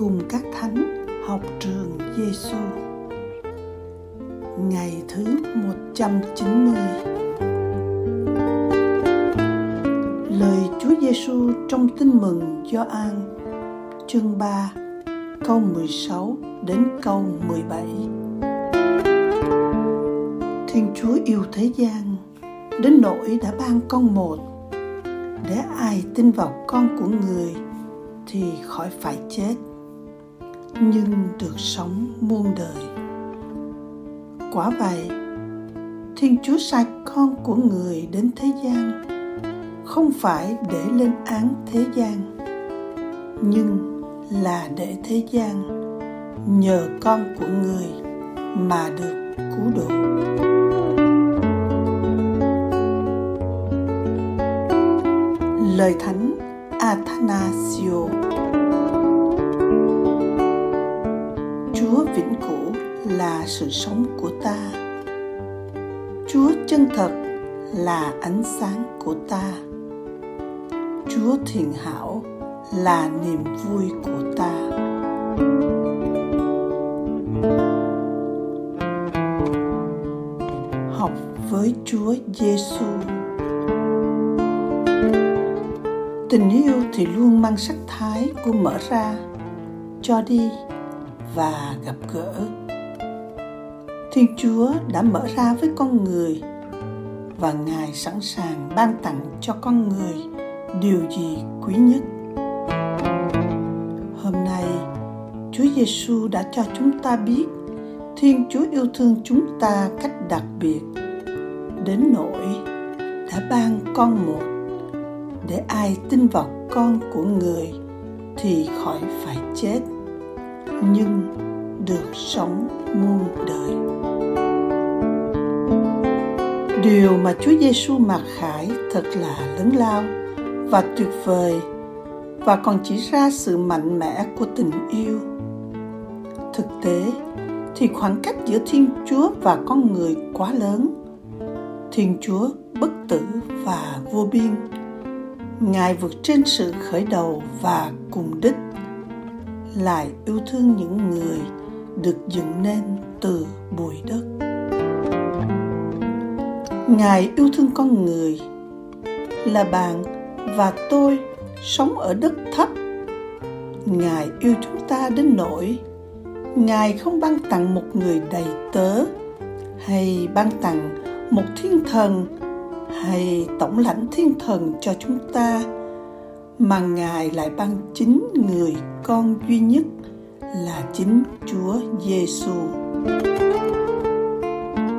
cùng các thánh học trường Giêsu. Ngày thứ 190. Lời Chúa Giêsu trong Tin mừng Gioan, chương 3 câu 16 đến câu 17. Thiên Chúa yêu thế gian, đến nỗi đã ban con một, để ai tin vào con của người thì khỏi phải chết nhưng được sống muôn đời. Quả vậy, thiên chúa sai con của người đến thế gian, không phải để lên án thế gian, nhưng là để thế gian nhờ con của người mà được cứu độ. Lời thánh Athanasio Chúa vĩnh cửu là sự sống của ta. Chúa chân thật là ánh sáng của ta. Chúa thiện hảo là niềm vui của ta. Học với Chúa Giêsu. Tình yêu thì luôn mang sắc thái của mở ra, cho đi và gặp gỡ. Thiên Chúa đã mở ra với con người và Ngài sẵn sàng ban tặng cho con người điều gì quý nhất. Hôm nay, Chúa Giêsu đã cho chúng ta biết Thiên Chúa yêu thương chúng ta cách đặc biệt đến nỗi đã ban con một để ai tin vào con của người thì khỏi phải chết nhưng được sống muôn đời. Điều mà Chúa Giêsu mặc khải thật là lớn lao và tuyệt vời và còn chỉ ra sự mạnh mẽ của tình yêu. Thực tế thì khoảng cách giữa thiên chúa và con người quá lớn. Thiên chúa bất tử và vô biên. Ngài vượt trên sự khởi đầu và cùng đích lại yêu thương những người được dựng nên từ bụi đất. Ngài yêu thương con người là bạn và tôi sống ở đất thấp. Ngài yêu chúng ta đến nỗi ngài không ban tặng một người đầy tớ hay ban tặng một thiên thần hay tổng lãnh thiên thần cho chúng ta mà ngài lại ban chính người con duy nhất là chính chúa giêsu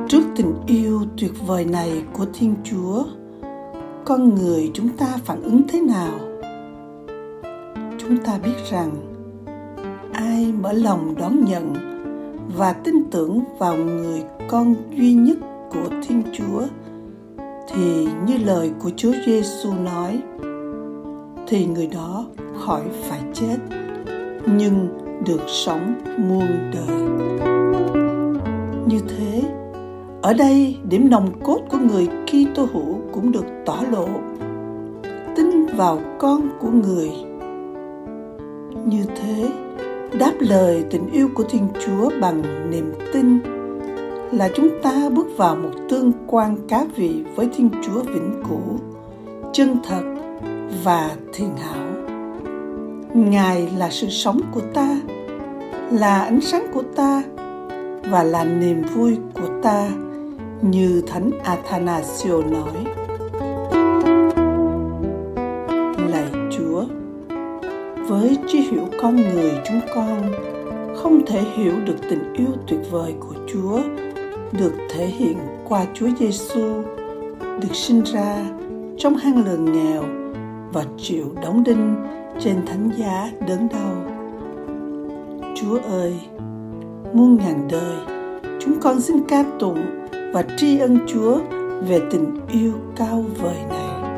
trước tình yêu tuyệt vời này của thiên chúa, con người chúng ta phản ứng thế nào? Chúng ta biết rằng ai mở lòng đón nhận và tin tưởng vào người con duy nhất của Thiên Chúa thì như lời của Chúa Giêsu nói thì người đó khỏi phải chết nhưng được sống muôn đời. Như thế, ở đây điểm nòng cốt của người Kitô hữu cũng được tỏ lộ. Tin vào con của người. Như thế, đáp lời tình yêu của thiên chúa bằng niềm tin là chúng ta bước vào một tương quan cá vị với thiên chúa vĩnh cửu chân thật và thiền hảo. Ngài là sự sống của ta, là ánh sáng của ta và là niềm vui của ta, như thánh athanasio nói. Lạy Chúa, với trí hiểu con người chúng con, không thể hiểu được tình yêu tuyệt vời của Chúa được thể hiện qua Chúa Giêsu được sinh ra trong hang lường nghèo và chịu đóng đinh trên thánh giá đớn đau. Chúa ơi, muôn ngàn đời, chúng con xin ca tụng và tri ân Chúa về tình yêu cao vời này.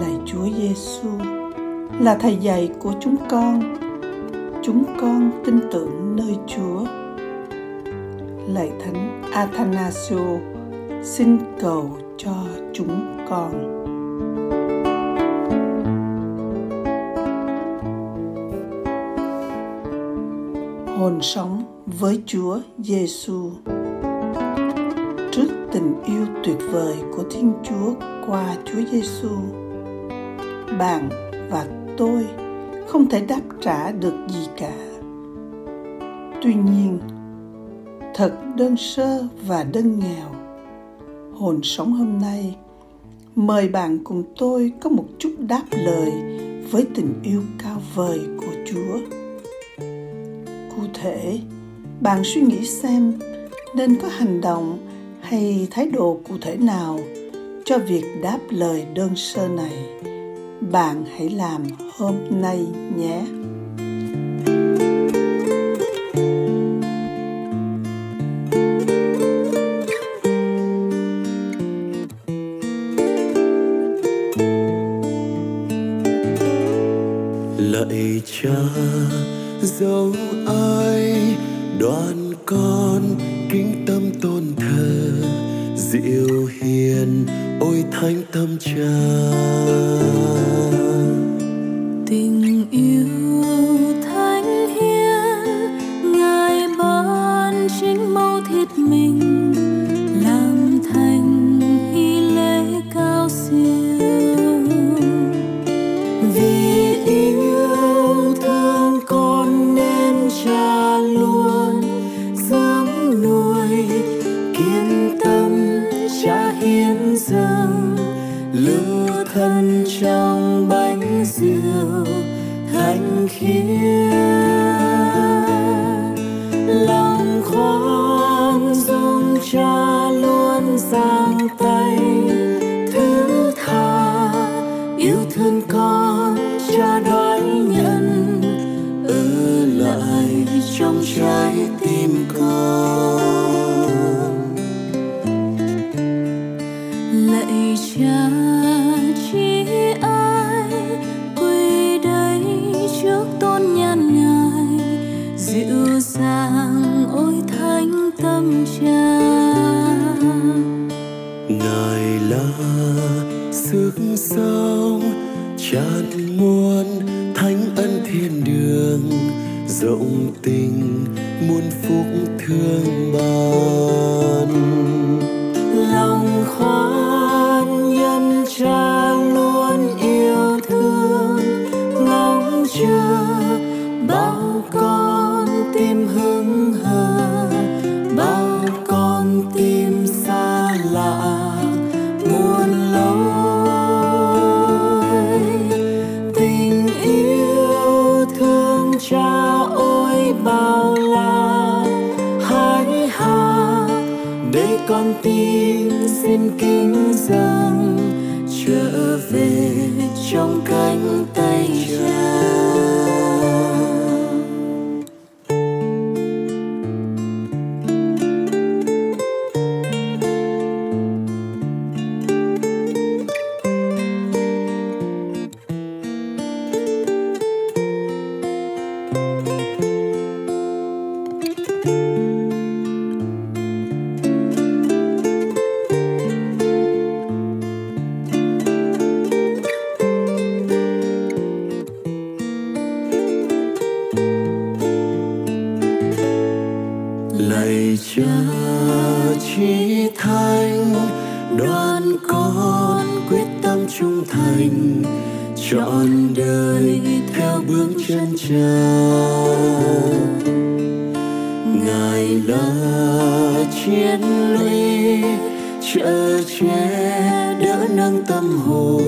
Lạy Chúa Giêsu, là thầy dạy của chúng con chúng con tin tưởng nơi chúa lạy thánh athanasio xin cầu cho chúng con hồn sống với Chúa Giêsu. Trước tình yêu tuyệt vời của Thiên Chúa qua Chúa Giêsu, bạn và tôi không thể đáp trả được gì cả. Tuy nhiên, thật đơn sơ và đơn nghèo, hồn sống hôm nay mời bạn cùng tôi có một chút đáp lời với tình yêu cao vời của Chúa. Thể, bạn suy nghĩ xem nên có hành động hay thái độ cụ thể nào cho việc đáp lời đơn sơ này. Bạn hãy làm hôm nay nhé. Đoàn con kính tâm tôn thờ diệu hiền ôi thánh tâm cha. Thánh khiết lòng khoan dung cha luôn giang tay. Thứ tha yêu thương con cha đói nhận ở lại trong trái sức sống tràn muôn thánh ân thiên đường, rộng tình muôn phúc thương ban. Lòng khoan nhân cha luôn yêu thương ngóng chờ bao để con tim xin kính dâng trở về trong cánh tay cha. Lạy cha trí thánh đoàn con quyết tâm trung thành trọn đời theo bước chân cha ngài là chiến lũy chở che đỡ nâng tâm hồn,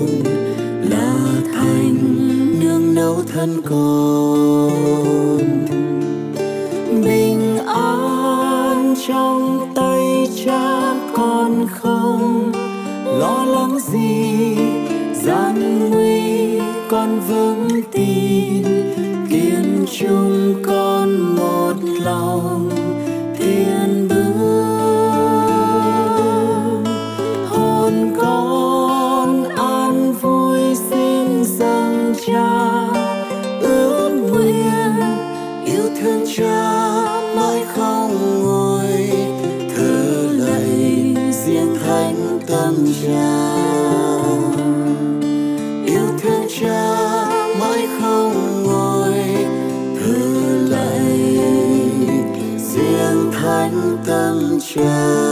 là thành nương nấu thân con. Trong tay cha con không? Lo lắng gì? Gian nguy con vững tin, kiên trung con một lòng. Thánh tâm cha